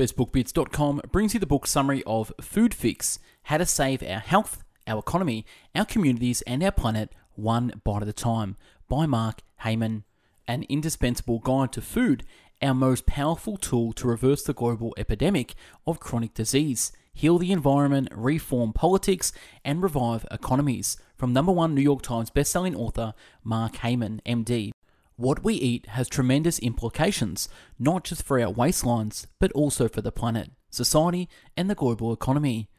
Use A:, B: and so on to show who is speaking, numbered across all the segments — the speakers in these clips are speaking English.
A: BestBookBits.com brings you the book summary of Food Fix How to Save Our Health, Our Economy, Our Communities, and Our Planet One Bite at a Time by Mark Hyman. An indispensable guide to food, our most powerful tool to reverse the global epidemic of chronic disease, heal the environment, reform politics, and revive economies. From number one New York Times bestselling author Mark Hyman, MD. What we eat has tremendous implications, not just for our waistlines, but also for the planet, society, and the global economy.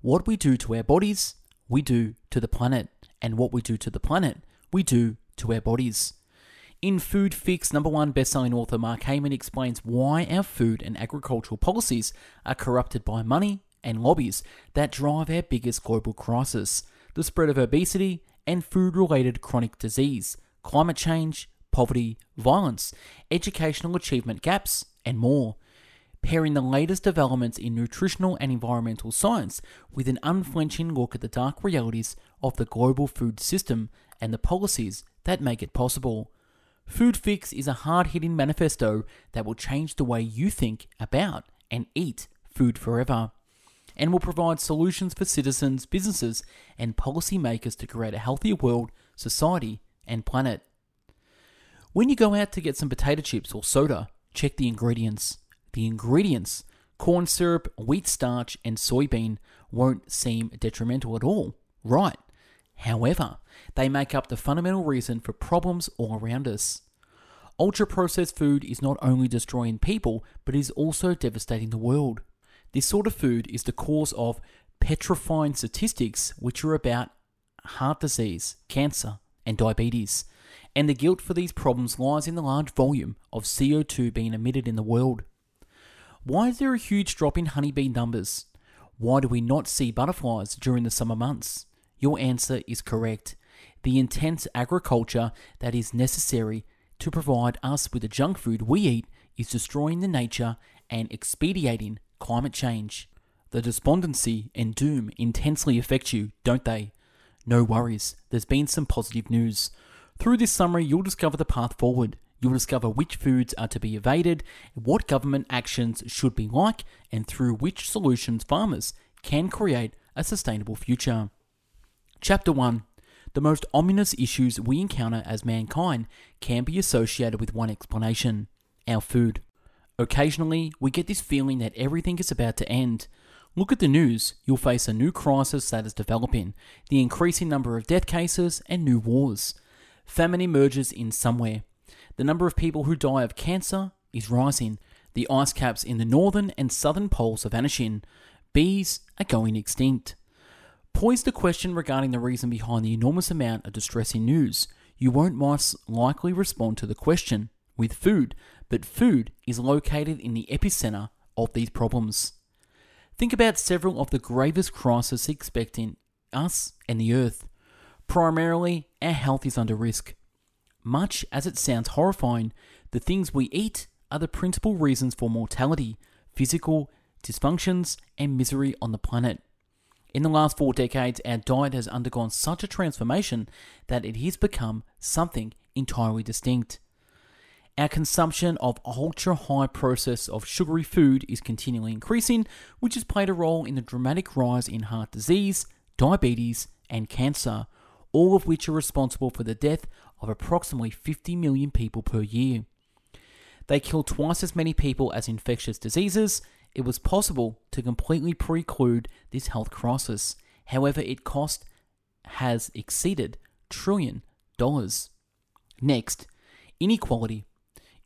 A: What we do to our bodies, we do to the planet, and what we do to the planet, we do to our bodies. In Food Fix, number one bestselling author Mark Hyman explains why our food and agricultural policies are corrupted by money and lobbies that drive our biggest global crisis the spread of obesity and food related chronic disease, climate change, poverty, violence, educational achievement gaps, and more. Pairing the latest developments in nutritional and environmental science with an unflinching look at the dark realities of the global food system and the policies that make it possible. Food Fix is a hard hitting manifesto that will change the way you think about and eat food forever, and will provide solutions for citizens, businesses, and policymakers to create a healthier world, society, and planet. When you go out to get some potato chips or soda, check the ingredients. The ingredients, corn syrup, wheat starch, and soybean, won't seem detrimental at all, right? However, they make up the fundamental reason for problems all around us. Ultra processed food is not only destroying people, but is also devastating the world. This sort of food is the cause of petrifying statistics, which are about heart disease, cancer, and diabetes and the guilt for these problems lies in the large volume of CO2 being emitted in the world. Why is there a huge drop in honeybee numbers? Why do we not see butterflies during the summer months? Your answer is correct. The intense agriculture that is necessary to provide us with the junk food we eat is destroying the nature and expediting climate change. The despondency and doom intensely affect you, don't they? No worries, there's been some positive news. Through this summary, you'll discover the path forward. You'll discover which foods are to be evaded, what government actions should be like, and through which solutions farmers can create a sustainable future. Chapter 1 The most ominous issues we encounter as mankind can be associated with one explanation our food. Occasionally, we get this feeling that everything is about to end. Look at the news, you'll face a new crisis that is developing, the increasing number of death cases, and new wars famine emerges in somewhere. The number of people who die of cancer is rising. The ice caps in the northern and southern poles are vanishing. Bees are going extinct. Poise the question regarding the reason behind the enormous amount of distressing news. You won't most likely respond to the question with food, but food is located in the epicenter of these problems. Think about several of the gravest crises expecting us and the earth. Primarily, our health is under risk. Much as it sounds horrifying, the things we eat are the principal reasons for mortality, physical dysfunctions, and misery on the planet. In the last four decades, our diet has undergone such a transformation that it has become something entirely distinct. Our consumption of ultra high process of sugary food is continually increasing, which has played a role in the dramatic rise in heart disease, diabetes, and cancer, all of which are responsible for the death of approximately 50 million people per year. They kill twice as many people as infectious diseases. It was possible to completely preclude this health crisis. However, it cost has exceeded trillion dollars. Next, inequality.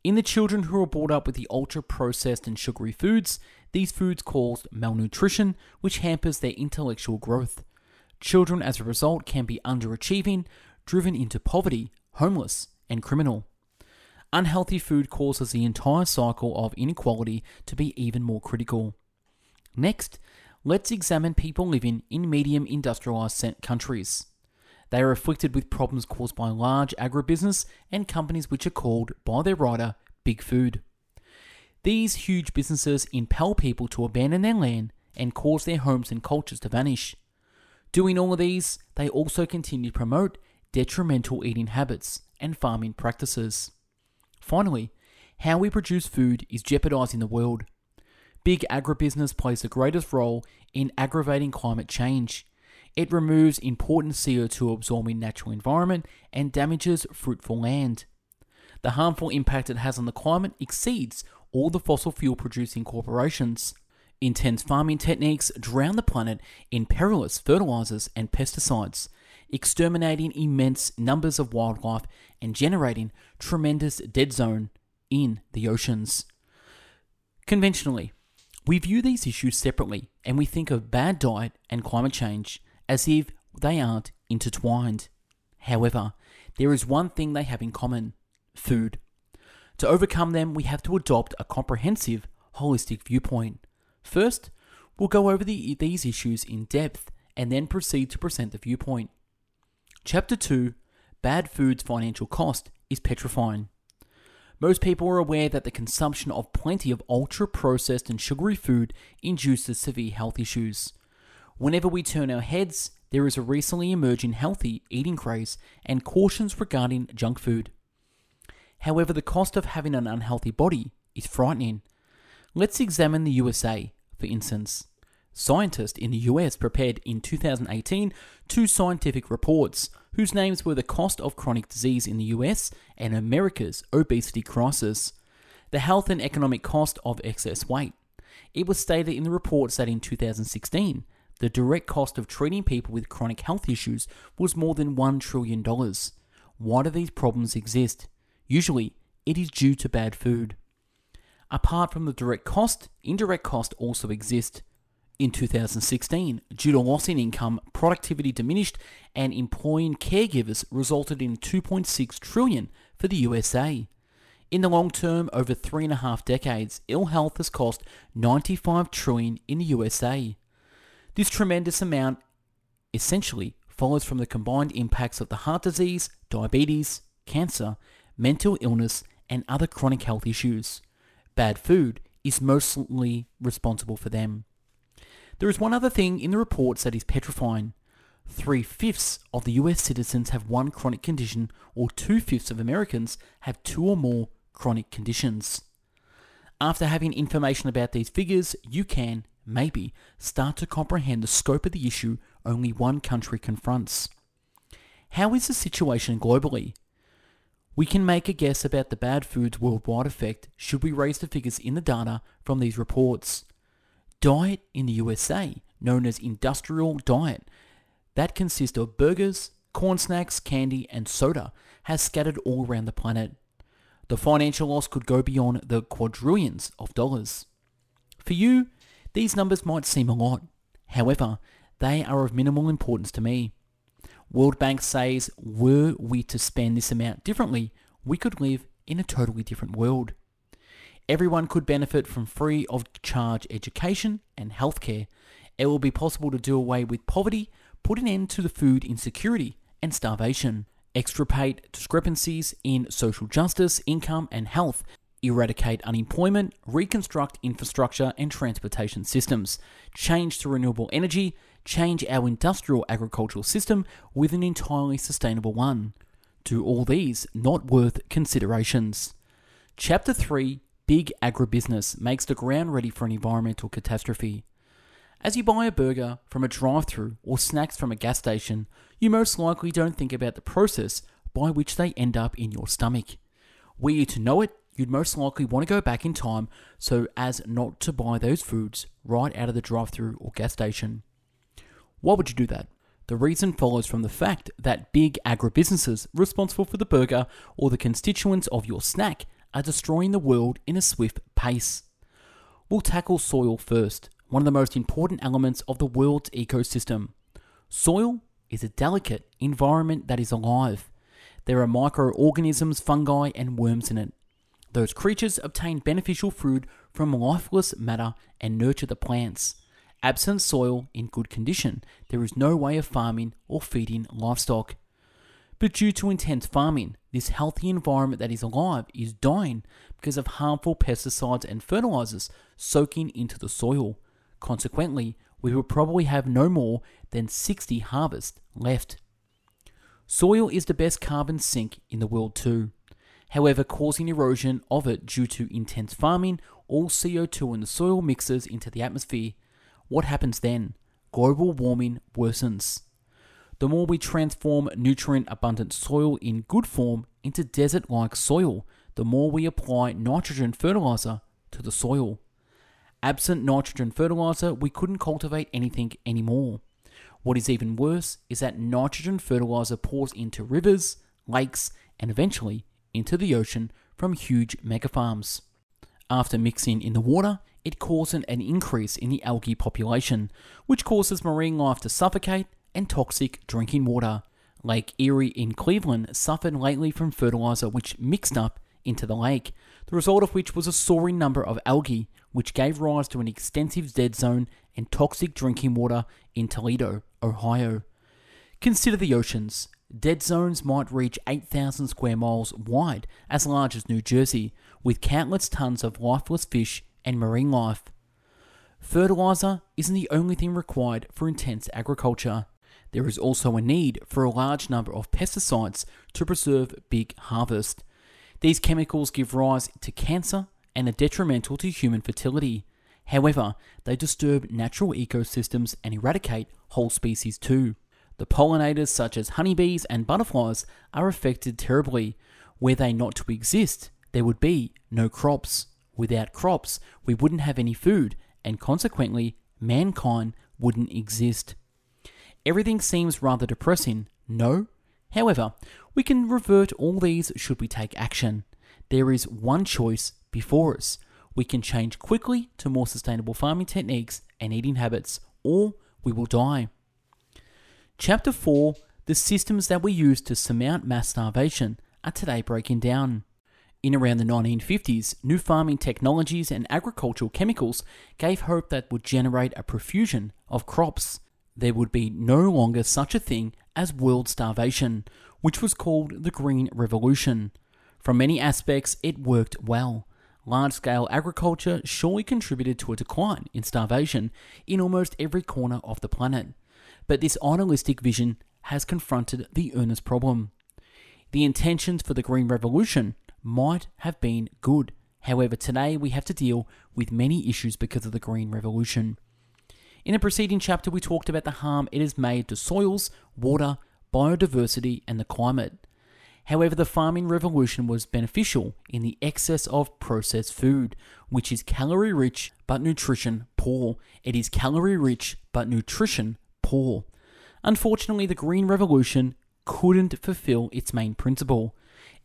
A: In the children who are brought up with the ultra processed and sugary foods, these foods cause malnutrition, which hampers their intellectual growth. Children, as a result, can be underachieving, driven into poverty, homeless, and criminal. Unhealthy food causes the entire cycle of inequality to be even more critical. Next, let's examine people living in medium industrialized countries. They are afflicted with problems caused by large agribusiness and companies which are called, by their writer, Big Food. These huge businesses impel people to abandon their land and cause their homes and cultures to vanish. Doing all of these, they also continue to promote detrimental eating habits and farming practices. Finally, how we produce food is jeopardizing the world. big agribusiness plays the greatest role in aggravating climate change. It removes important CO2 absorbing natural environment and damages fruitful land. The harmful impact it has on the climate exceeds all the fossil fuel producing corporations. Intense farming techniques drown the planet in perilous fertilizers and pesticides, exterminating immense numbers of wildlife and generating tremendous dead zone in the oceans. Conventionally, we view these issues separately and we think of bad diet and climate change as if they aren't intertwined. However, there is one thing they have in common food. To overcome them, we have to adopt a comprehensive, holistic viewpoint. First, we'll go over the, these issues in depth and then proceed to present the viewpoint. Chapter 2 Bad Food's Financial Cost is Petrifying. Most people are aware that the consumption of plenty of ultra processed and sugary food induces severe health issues. Whenever we turn our heads, there is a recently emerging healthy eating craze and cautions regarding junk food. However, the cost of having an unhealthy body is frightening. Let's examine the USA, for instance. Scientists in the US prepared in 2018 two scientific reports whose names were the cost of chronic disease in the US and America's obesity crisis, the health and economic cost of excess weight. It was stated in the reports that in 2016, the direct cost of treating people with chronic health issues was more than $1 trillion. Why do these problems exist? Usually, it is due to bad food. Apart from the direct cost, indirect cost also exist. In 2016, due to loss in income, productivity diminished, and employing caregivers resulted in 2.6 trillion for the USA. In the long term, over three and a half decades, ill health has cost 95 trillion in the USA. This tremendous amount essentially follows from the combined impacts of the heart disease, diabetes, cancer, mental illness, and other chronic health issues. Bad food is mostly responsible for them. There is one other thing in the reports that is petrifying. Three fifths of the US citizens have one chronic condition, or two fifths of Americans have two or more chronic conditions. After having information about these figures, you can, maybe, start to comprehend the scope of the issue only one country confronts. How is the situation globally? We can make a guess about the bad food's worldwide effect should we raise the figures in the data from these reports. Diet in the USA, known as industrial diet, that consists of burgers, corn snacks, candy, and soda, has scattered all around the planet. The financial loss could go beyond the quadrillions of dollars. For you, these numbers might seem a lot. However, they are of minimal importance to me. World Bank says were we to spend this amount differently, we could live in a totally different world. Everyone could benefit from free of charge education and healthcare. It will be possible to do away with poverty, put an end to the food insecurity and starvation, extirpate discrepancies in social justice, income, and health, eradicate unemployment, reconstruct infrastructure and transportation systems, change to renewable energy, change our industrial agricultural system with an entirely sustainable one. Do all these not worth considerations? Chapter 3 Big Agribusiness makes the ground ready for an environmental catastrophe. As you buy a burger from a drive through or snacks from a gas station, you most likely don't think about the process by which they end up in your stomach. Were you to know it, you'd most likely want to go back in time so as not to buy those foods right out of the drive through or gas station. Why would you do that? The reason follows from the fact that big agribusinesses responsible for the burger or the constituents of your snack are destroying the world in a swift pace. We'll tackle soil first, one of the most important elements of the world's ecosystem. Soil is a delicate environment that is alive. There are microorganisms, fungi, and worms in it. Those creatures obtain beneficial food from lifeless matter and nurture the plants. Absent soil in good condition, there is no way of farming or feeding livestock. But due to intense farming, this healthy environment that is alive is dying because of harmful pesticides and fertilizers soaking into the soil. Consequently, we will probably have no more than 60 harvests left. Soil is the best carbon sink in the world, too. however, causing erosion of it due to intense farming, all CO2 in the soil mixes into the atmosphere. What happens then? Global warming worsens. The more we transform nutrient abundant soil in good form into desert like soil, the more we apply nitrogen fertilizer to the soil. Absent nitrogen fertilizer, we couldn't cultivate anything anymore. What is even worse is that nitrogen fertilizer pours into rivers, lakes, and eventually into the ocean from huge megafarms. After mixing in the water, it causes an increase in the algae population, which causes marine life to suffocate and toxic drinking water. Lake Erie in Cleveland suffered lately from fertilizer which mixed up into the lake, the result of which was a soaring number of algae, which gave rise to an extensive dead zone and toxic drinking water in Toledo, Ohio. Consider the oceans. Dead zones might reach 8,000 square miles wide, as large as New Jersey, with countless tons of lifeless fish and marine life. Fertilizer isn't the only thing required for intense agriculture. There is also a need for a large number of pesticides to preserve big harvest. These chemicals give rise to cancer and are detrimental to human fertility. However, they disturb natural ecosystems and eradicate whole species too. The pollinators, such as honeybees and butterflies, are affected terribly. Were they not to exist, there would be no crops. Without crops, we wouldn't have any food, and consequently, mankind wouldn't exist. Everything seems rather depressing, no? However, we can revert all these should we take action. There is one choice before us. We can change quickly to more sustainable farming techniques and eating habits, or we will die. Chapter 4 The systems that we use to surmount mass starvation are today breaking down. In around the 1950s, new farming technologies and agricultural chemicals gave hope that would generate a profusion of crops. There would be no longer such a thing as world starvation, which was called the Green Revolution. From many aspects, it worked well. Large scale agriculture surely contributed to a decline in starvation in almost every corner of the planet. But this idealistic vision has confronted the earnest problem. The intentions for the Green Revolution might have been good. However, today we have to deal with many issues because of the Green Revolution. In a preceding chapter, we talked about the harm it has made to soils, water, biodiversity, and the climate. However, the farming revolution was beneficial in the excess of processed food, which is calorie rich but nutrition poor. It is calorie rich but nutrition poor. Unfortunately, the Green Revolution couldn't fulfill its main principle.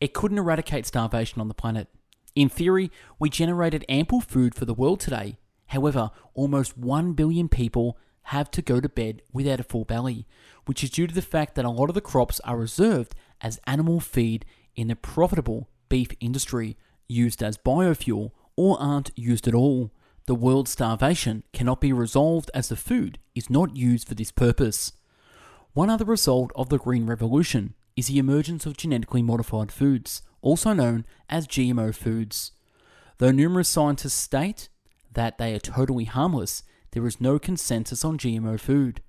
A: It couldn't eradicate starvation on the planet. In theory, we generated ample food for the world today. However, almost 1 billion people have to go to bed without a full belly, which is due to the fact that a lot of the crops are reserved as animal feed in the profitable beef industry, used as biofuel, or aren't used at all. The world's starvation cannot be resolved as the food is not used for this purpose. One other result of the Green Revolution is the emergence of genetically modified foods, also known as GMO foods. Though numerous scientists state that they are totally harmless, there is no consensus on GMO food.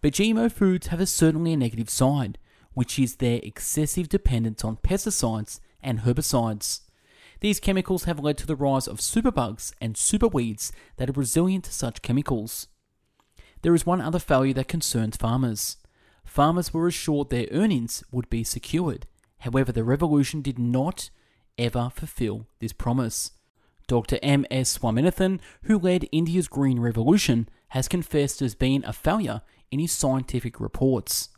A: But GMO foods have a certainly a negative side, which is their excessive dependence on pesticides and herbicides. These chemicals have led to the rise of superbugs and superweeds that are resilient to such chemicals. There is one other failure that concerns farmers. Farmers were assured their earnings would be secured. However, the revolution did not ever fulfill this promise. Dr. M. S. Swaminathan, who led India's Green Revolution, has confessed as being a failure in his scientific reports.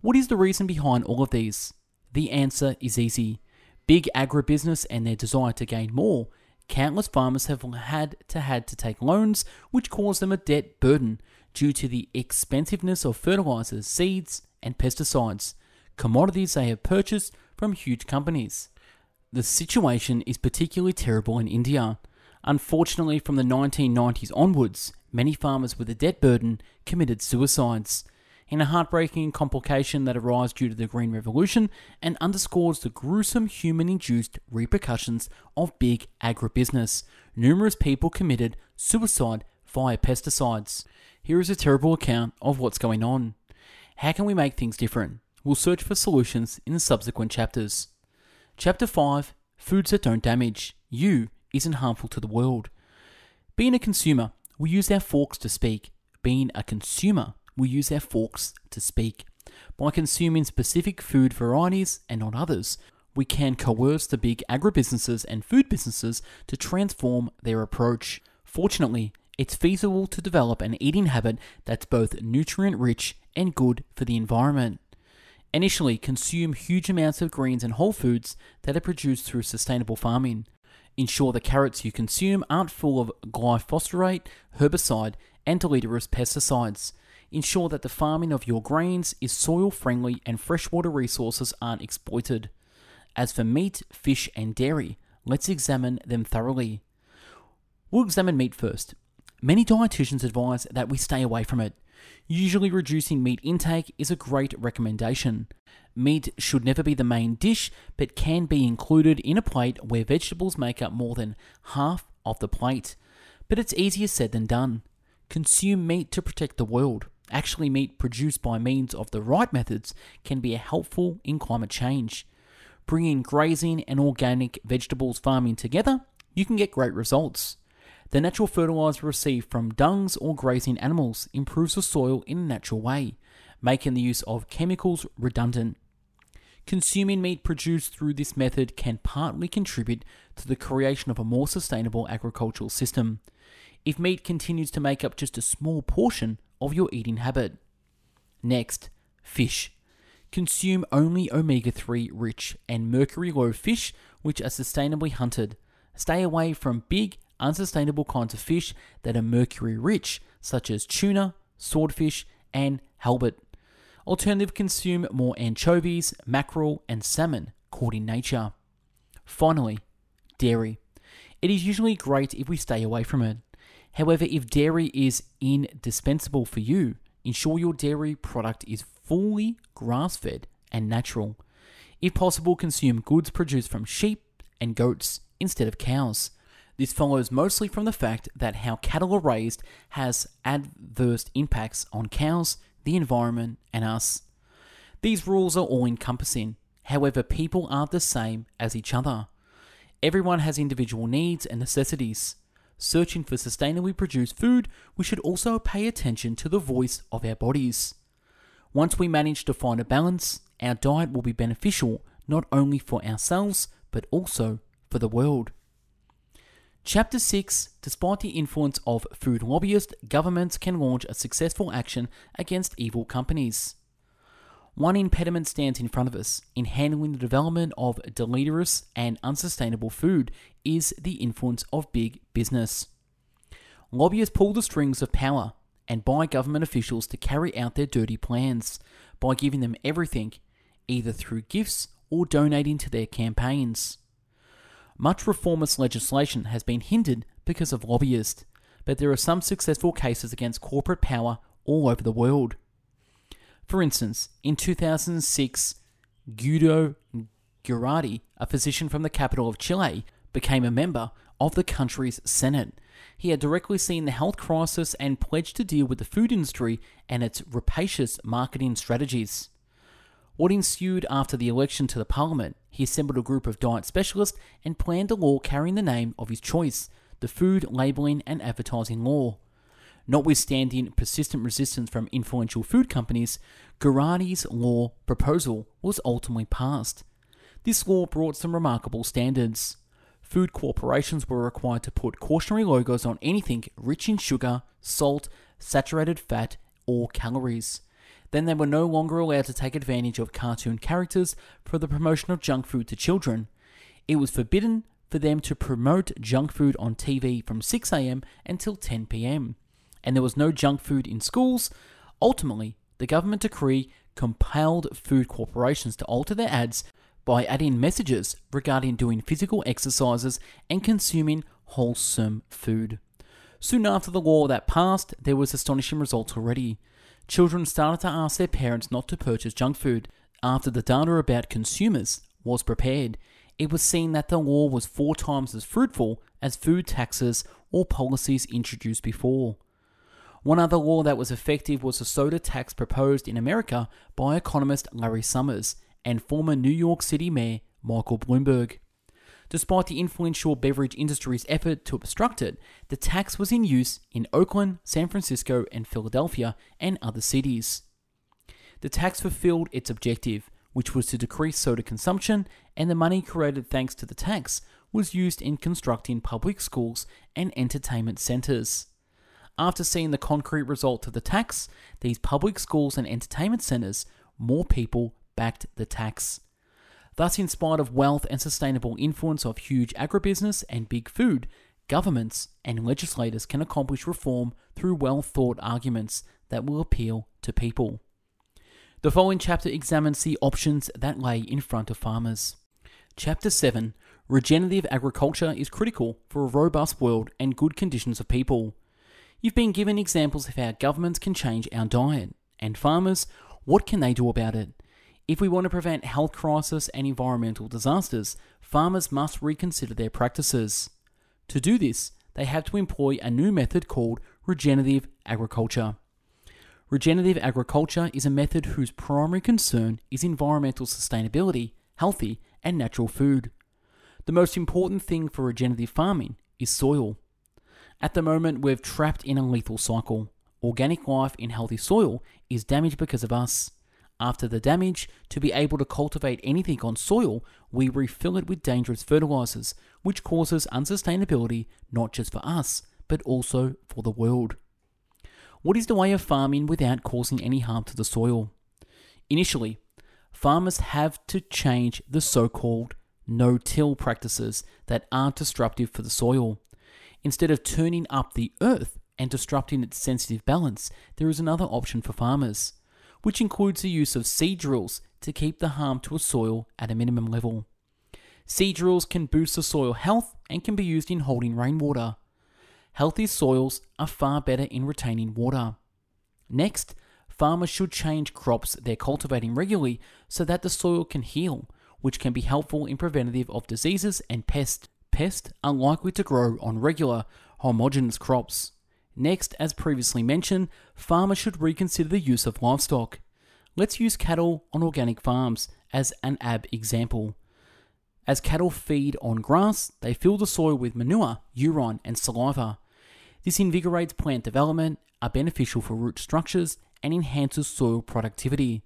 A: What is the reason behind all of these? The answer is easy. Big agribusiness and their desire to gain more. Countless farmers have had to had to take loans, which caused them a debt burden due to the expensiveness of fertilizers, seeds, and pesticides, commodities they have purchased from huge companies. The situation is particularly terrible in India. Unfortunately, from the 1990s onwards, many farmers with a debt burden committed suicides in a heartbreaking complication that arose due to the Green Revolution and underscores the gruesome human induced repercussions of big agribusiness. Numerous people committed suicide via pesticides. Here is a terrible account of what's going on. How can we make things different? We'll search for solutions in subsequent chapters. Chapter 5 Foods that don't damage you isn't harmful to the world. Being a consumer, we use our forks to speak. Being a consumer, we use our forks to speak. By consuming specific food varieties and not others, we can coerce the big agribusinesses and food businesses to transform their approach. Fortunately, it's feasible to develop an eating habit that's both nutrient rich and good for the environment. Initially, consume huge amounts of greens and whole foods that are produced through sustainable farming. Ensure the carrots you consume aren't full of glyphosate, herbicide, and deleterious pesticides. Ensure that the farming of your grains is soil friendly and freshwater resources aren't exploited. As for meat, fish, and dairy, let's examine them thoroughly. We'll examine meat first. Many dietitians advise that we stay away from it. Usually, reducing meat intake is a great recommendation. Meat should never be the main dish, but can be included in a plate where vegetables make up more than half of the plate. But it's easier said than done. Consume meat to protect the world. Actually, meat produced by means of the right methods can be helpful in climate change. Bringing grazing and organic vegetables farming together, you can get great results. The natural fertilizer received from dungs or grazing animals improves the soil in a natural way, making the use of chemicals redundant. Consuming meat produced through this method can partly contribute to the creation of a more sustainable agricultural system. If meat continues to make up just a small portion of your eating habit. Next, fish. Consume only omega 3 rich and mercury low fish which are sustainably hunted. Stay away from big unsustainable kinds of fish that are mercury rich, such as tuna, swordfish, and halibut. Alternative consume more anchovies, mackerel, and salmon caught in nature. Finally, dairy. It is usually great if we stay away from it. However, if dairy is indispensable for you, ensure your dairy product is fully grass fed and natural. If possible, consume goods produced from sheep and goats instead of cows. This follows mostly from the fact that how cattle are raised has adverse impacts on cows, the environment, and us. These rules are all encompassing. However, people aren't the same as each other. Everyone has individual needs and necessities. Searching for sustainably produced food, we should also pay attention to the voice of our bodies. Once we manage to find a balance, our diet will be beneficial not only for ourselves, but also for the world. Chapter 6 Despite the influence of food lobbyists, governments can launch a successful action against evil companies. One impediment stands in front of us in handling the development of deleterious and unsustainable food is the influence of big business. Lobbyists pull the strings of power and buy government officials to carry out their dirty plans by giving them everything, either through gifts or donating to their campaigns. Much reformist legislation has been hindered because of lobbyists, but there are some successful cases against corporate power all over the world. For instance, in 2006, Guido Girardi, a physician from the capital of Chile, became a member of the country's Senate. He had directly seen the health crisis and pledged to deal with the food industry and its rapacious marketing strategies. What ensued after the election to the parliament, he assembled a group of diet specialists and planned a law carrying the name of his choice, the Food Labelling and Advertising Law. Notwithstanding persistent resistance from influential food companies, Girardi's law proposal was ultimately passed. This law brought some remarkable standards. Food corporations were required to put cautionary logos on anything rich in sugar, salt, saturated fat, or calories. Then they were no longer allowed to take advantage of cartoon characters for the promotion of junk food to children. It was forbidden for them to promote junk food on TV from 6am until 10pm. And there was no junk food in schools. Ultimately, the government decree compelled food corporations to alter their ads by adding messages regarding doing physical exercises and consuming wholesome food. Soon after the law that passed, there was astonishing results already children started to ask their parents not to purchase junk food. After the data about consumers was prepared, it was seen that the law was four times as fruitful as food taxes or policies introduced before. One other law that was effective was the soda tax proposed in America by economist Larry Summers and former New York City Mayor Michael Bloomberg. Despite the influential beverage industry's effort to obstruct it, the tax was in use in Oakland, San Francisco, and Philadelphia, and other cities. The tax fulfilled its objective, which was to decrease soda consumption, and the money created thanks to the tax was used in constructing public schools and entertainment centres. After seeing the concrete result of the tax, these public schools and entertainment centres, more people backed the tax. Thus, in spite of wealth and sustainable influence of huge agribusiness and big food, governments and legislators can accomplish reform through well thought arguments that will appeal to people. The following chapter examines the options that lay in front of farmers. Chapter 7 Regenerative agriculture is critical for a robust world and good conditions of people. You've been given examples of how governments can change our diet, and farmers, what can they do about it? If we want to prevent health crisis and environmental disasters, farmers must reconsider their practices. To do this, they have to employ a new method called regenerative agriculture. Regenerative agriculture is a method whose primary concern is environmental sustainability, healthy, and natural food. The most important thing for regenerative farming is soil. At the moment, we're trapped in a lethal cycle. Organic life in healthy soil is damaged because of us. After the damage, to be able to cultivate anything on soil, we refill it with dangerous fertilizers, which causes unsustainability not just for us, but also for the world. What is the way of farming without causing any harm to the soil? Initially, farmers have to change the so called no till practices that aren't disruptive for the soil. Instead of turning up the earth and disrupting its sensitive balance, there is another option for farmers which includes the use of seed drills to keep the harm to a soil at a minimum level. Seed drills can boost the soil health and can be used in holding rainwater. Healthy soils are far better in retaining water. Next, farmers should change crops they're cultivating regularly so that the soil can heal, which can be helpful in preventative of diseases and pests. Pests are likely to grow on regular, homogeneous crops. Next, as previously mentioned, farmers should reconsider the use of livestock. Let's use cattle on organic farms as an ab example. As cattle feed on grass, they fill the soil with manure, urine, and saliva. This invigorates plant development, are beneficial for root structures, and enhances soil productivity.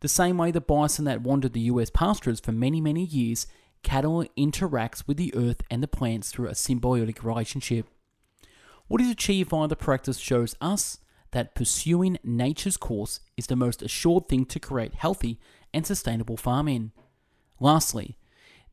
A: The same way the bison that wandered the US pastures for many, many years, cattle interacts with the earth and the plants through a symbiotic relationship. What is achieved via the practice shows us that pursuing nature's course is the most assured thing to create healthy and sustainable farming. Lastly,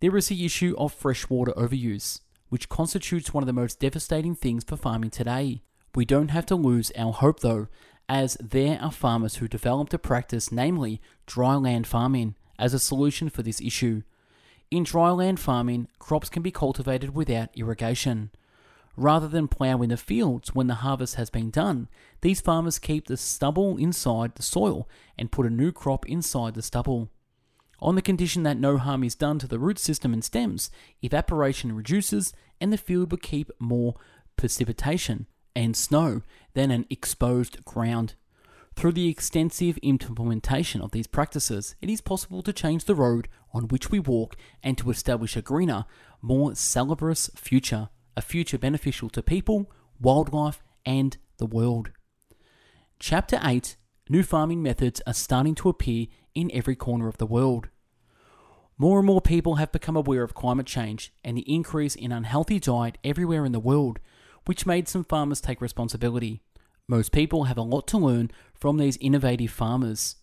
A: there is the issue of freshwater overuse, which constitutes one of the most devastating things for farming today. We don't have to lose our hope though, as there are farmers who developed a practice, namely dry land farming, as a solution for this issue. In dry land farming, crops can be cultivated without irrigation. Rather than ploughing the fields when the harvest has been done, these farmers keep the stubble inside the soil and put a new crop inside the stubble. On the condition that no harm is done to the root system and stems, evaporation reduces and the field will keep more precipitation and snow than an exposed ground. Through the extensive implementation of these practices, it is possible to change the road on which we walk and to establish a greener, more salubrious future a future beneficial to people, wildlife, and the world. Chapter 8 New farming methods are starting to appear in every corner of the world. More and more people have become aware of climate change and the increase in unhealthy diet everywhere in the world, which made some farmers take responsibility. Most people have a lot to learn from these innovative farmers.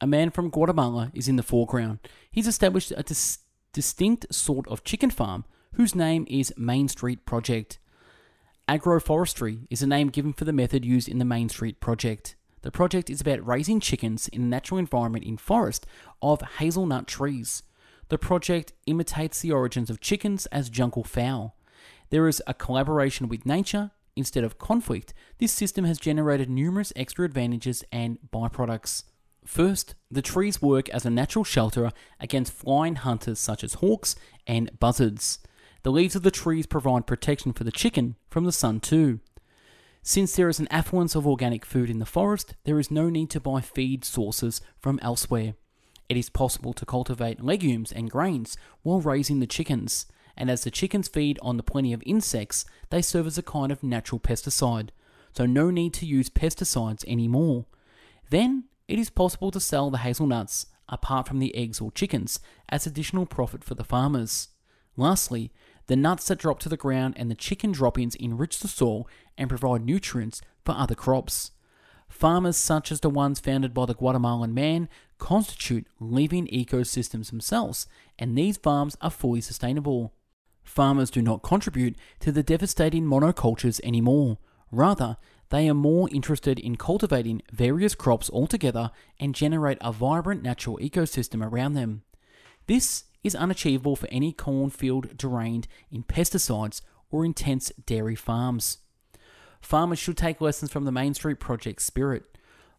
A: A man from Guatemala is in the foreground. He's established a dis- distinct sort of chicken farm whose name is Main Street Project. Agroforestry is a name given for the method used in the Main Street Project. The project is about raising chickens in a natural environment in forest of hazelnut trees. The project imitates the origins of chickens as jungle fowl. There is a collaboration with nature instead of conflict. This system has generated numerous extra advantages and byproducts. First, the trees work as a natural shelter against flying hunters such as hawks and buzzards. The leaves of the trees provide protection for the chicken from the sun too. Since there is an affluence of organic food in the forest, there is no need to buy feed sources from elsewhere. It is possible to cultivate legumes and grains while raising the chickens, and as the chickens feed on the plenty of insects, they serve as a kind of natural pesticide, so no need to use pesticides anymore. Then it is possible to sell the hazelnuts, apart from the eggs or chickens, as additional profit for the farmers. Lastly, the nuts that drop to the ground and the chicken droppings enrich the soil and provide nutrients for other crops. Farmers such as the ones founded by the Guatemalan man constitute living ecosystems themselves, and these farms are fully sustainable. Farmers do not contribute to the devastating monocultures anymore. Rather, they are more interested in cultivating various crops altogether and generate a vibrant natural ecosystem around them. This is unachievable for any cornfield drained in pesticides or intense dairy farms. Farmers should take lessons from the Main Street Project spirit.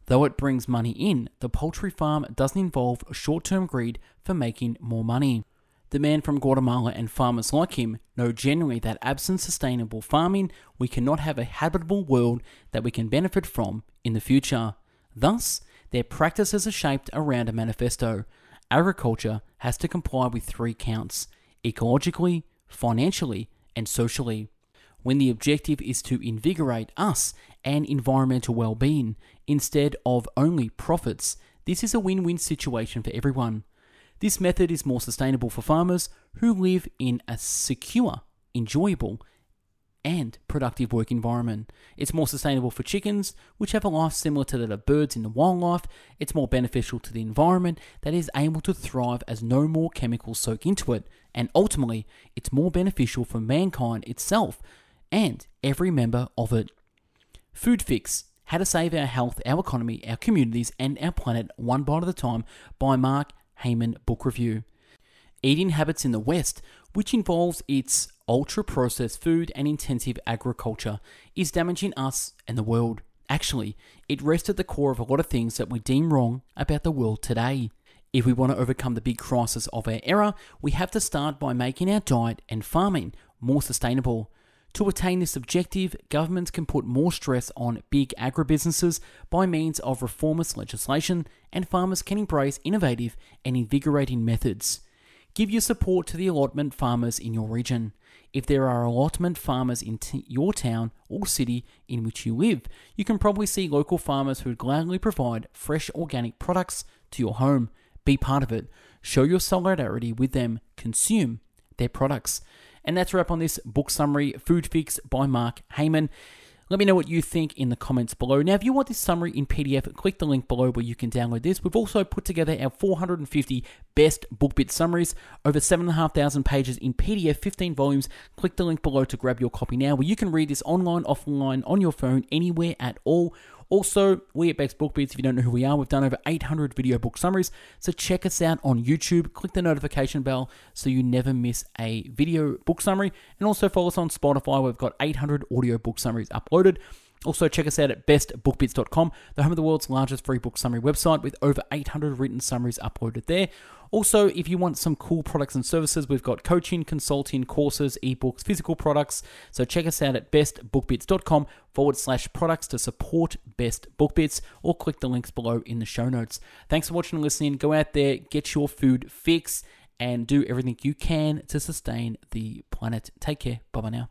A: Though it brings money in, the poultry farm doesn't involve short term greed for making more money. The man from Guatemala and farmers like him know generally that absent sustainable farming, we cannot have a habitable world that we can benefit from in the future. Thus, their practices are shaped around a manifesto. Agriculture has to comply with three counts ecologically, financially, and socially. When the objective is to invigorate us and environmental well being instead of only profits, this is a win win situation for everyone. This method is more sustainable for farmers who live in a secure, enjoyable, and productive work environment. It's more sustainable for chickens, which have a life similar to that of birds in the wildlife. It's more beneficial to the environment that is able to thrive as no more chemicals soak into it. And ultimately, it's more beneficial for mankind itself and every member of it. Food Fix How to Save Our Health, Our Economy, Our Communities, and Our Planet One Bite at a Time by Mark Hyman Book Review. Eating habits in the West, which involves its ultra processed food and intensive agriculture, is damaging us and the world. Actually, it rests at the core of a lot of things that we deem wrong about the world today. If we want to overcome the big crisis of our era, we have to start by making our diet and farming more sustainable. To attain this objective, governments can put more stress on big agribusinesses by means of reformist legislation, and farmers can embrace innovative and invigorating methods. Give your support to the allotment farmers in your region. If there are allotment farmers in t- your town or city in which you live, you can probably see local farmers who would gladly provide fresh organic products to your home. Be part of it. Show your solidarity with them. Consume their products. And that's a wrap on this book summary, Food Fix by Mark Hyman. Let me know what you think in the comments below. Now, if you want this summary in PDF, click the link below where you can download this. We've also put together our 450 best BookBit summaries, over 7,500 pages in PDF, 15 volumes. Click the link below to grab your copy now, where you can read this online, offline, on your phone, anywhere at all. Also, we at Best Book Bits, if you don't know who we are, we've done over 800 video book summaries. So check us out on YouTube. Click the notification bell so you never miss a video book summary. And also follow us on Spotify. We've got 800 audio book summaries uploaded. Also, check us out at bestbookbits.com, the home of the world's largest free book summary website with over 800 written summaries uploaded there. Also, if you want some cool products and services, we've got coaching, consulting, courses, ebooks, physical products. So check us out at bestbookbits.com forward slash products to support Best Book Bits or click the links below in the show notes. Thanks for watching and listening. Go out there, get your food fix, and do everything you can to sustain the planet. Take care. Bye bye now.